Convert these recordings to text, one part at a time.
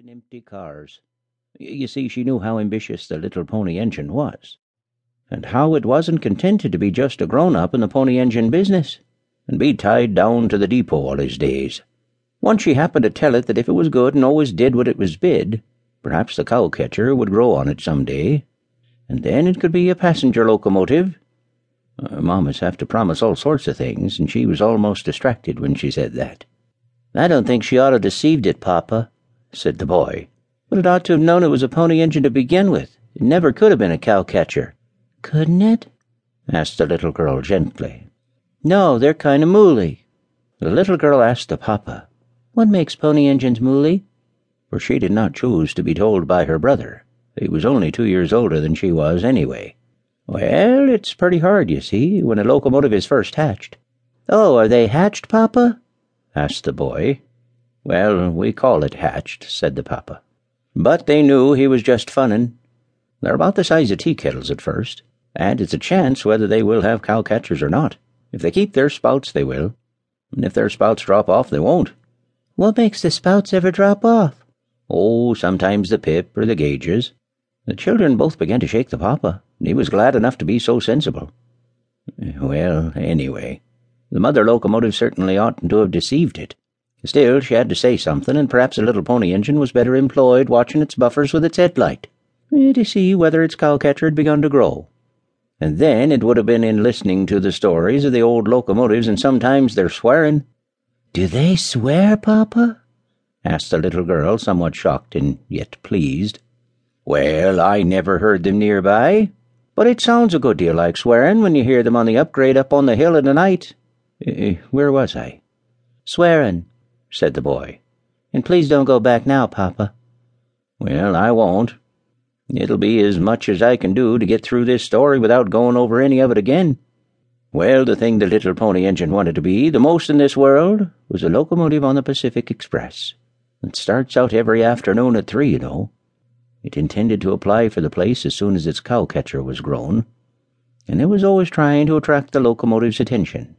in empty cars. You see, she knew how ambitious the little pony engine was, and how it wasn't contented to be just a grown up in the pony engine business, and be tied down to the depot all his days. Once she happened to tell it that if it was good and always did what it was bid, perhaps the cow catcher would grow on it some day, and then it could be a passenger locomotive. Uh, Mammas have to promise all sorts of things, and she was almost distracted when she said that. I don't think she ought to have deceived it, Papa, said the boy. But it ought to have known it was a pony engine to begin with. It never could have been a cow catcher. Couldn't it? asked the little girl gently. No, they're kind of mooly. The little girl asked the papa, What makes pony engines mooly? For she did not choose to be told by her brother. He was only two years older than she was, anyway. Well, it's pretty hard, you see, when a locomotive is first hatched. Oh, are they hatched, Papa? asked the boy. Well, we call it hatched, said the papa. But they knew he was just funnin'. They're about the size of tea kettles at first, and it's a chance whether they will have cow catchers or not. If they keep their spouts, they will, and if their spouts drop off, they won't. What makes the spouts ever drop off? Oh, sometimes the pip or the gauges. The children both began to shake the papa, and he was glad enough to be so sensible. Well, anyway, the mother locomotive certainly oughtn't to have deceived it. Still, she had to say something, and perhaps a little pony engine was better employed watching its buffers with its headlight, to see whether its cowcatcher had begun to grow. And then it would have been in listening to the stories of the old locomotives and sometimes their swearing. Do they swear, Papa? asked the little girl, somewhat shocked and yet pleased. Well, I never heard them nearby, but it sounds a good deal like swearing when you hear them on the upgrade up on the hill in the night. Uh, where was I? Swearing, said the boy. And please don't go back now, Papa. Well, I won't. It'll be as much as I can do to get through this story without going over any of it again. Well, the thing the little pony engine wanted to be the most in this world was a locomotive on the Pacific Express. It starts out every afternoon at three, you know. It intended to apply for the place as soon as its cow catcher was grown, and it was always trying to attract the locomotive's attention,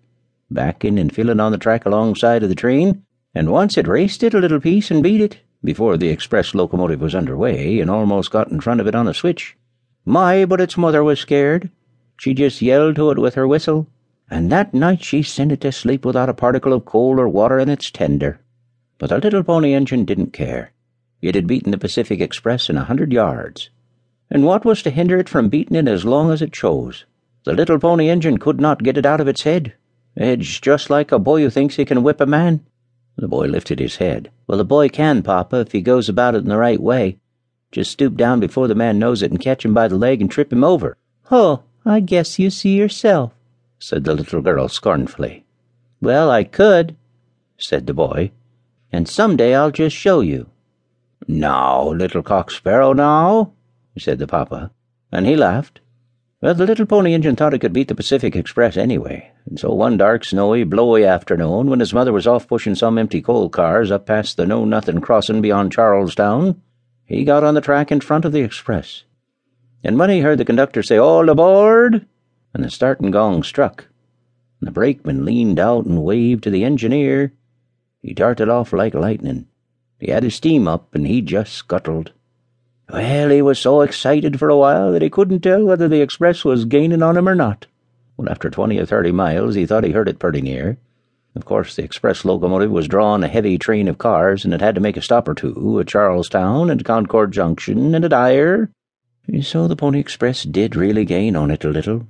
backing and filling on the track alongside of the train, and once it raced it a little piece and beat it before the express locomotive was under way and almost got in front of it on a switch. My, but its mother was scared. She just yelled to it with her whistle, and that night she sent it to sleep without a particle of coal or water in its tender. But the little pony engine didn't care. It had beaten the Pacific Express in a hundred yards. And what was to hinder it from beating it as long as it chose? The little pony engine could not get it out of its head. It's just like a boy who thinks he can whip a man. The boy lifted his head. Well, the boy can, Papa, if he goes about it in the right way. Just stoop down before the man knows it and catch him by the leg and trip him over. Oh, I guess you see yourself, said the little girl scornfully. Well, I could, said the boy, and some day I'll just show you. Now, little cock sparrow, now, said the papa, and he laughed. Well, the little pony engine thought it could beat the Pacific Express anyway, and so one dark, snowy, blowy afternoon, when his mother was off pushing some empty coal cars up past the Know Nothing crossing beyond Charlestown, he got on the track in front of the express. And when he heard the conductor say, All aboard! and the starting gong struck, and the brakeman leaned out and waved to the engineer, he darted off like lightning. He had his steam up, and he just scuttled. Well, he was so excited for a while that he couldn't tell whether the express was gaining on him or not. Well, after twenty or thirty miles, he thought he heard it pretty near. Of course, the express locomotive was drawing a heavy train of cars, and it had to make a stop or two at Charlestown and Concord Junction and at Ayer. So the Pony Express did really gain on it a little.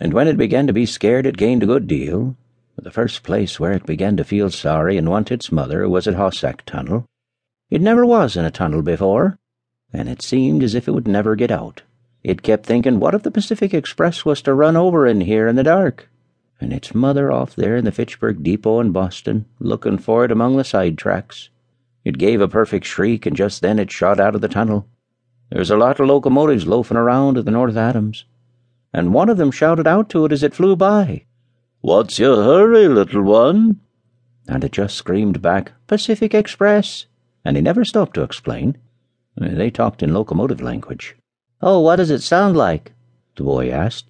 And when it began to be scared, it gained a good deal. The first place where it began to feel sorry and want its mother was at Hoosac Tunnel. It never was in a tunnel before and it seemed as if it would never get out. It kept thinking, what if the Pacific Express was to run over in here in the dark? And its mother off there in the Fitchburg Depot in Boston, looking for it among the side tracks. It gave a perfect shriek, and just then it shot out of the tunnel. There's a lot of locomotives loafing around at the North Adams, and one of them shouted out to it as it flew by, What's your hurry, little one? And it just screamed back, Pacific Express, and he never stopped to explain. They talked in locomotive language. Oh, what does it sound like? the boy asked.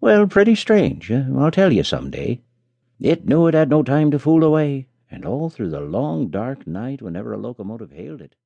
Well, pretty strange. Uh, I'll tell you some day. It knew it had no time to fool away, and all through the long, dark night, whenever a locomotive hailed it,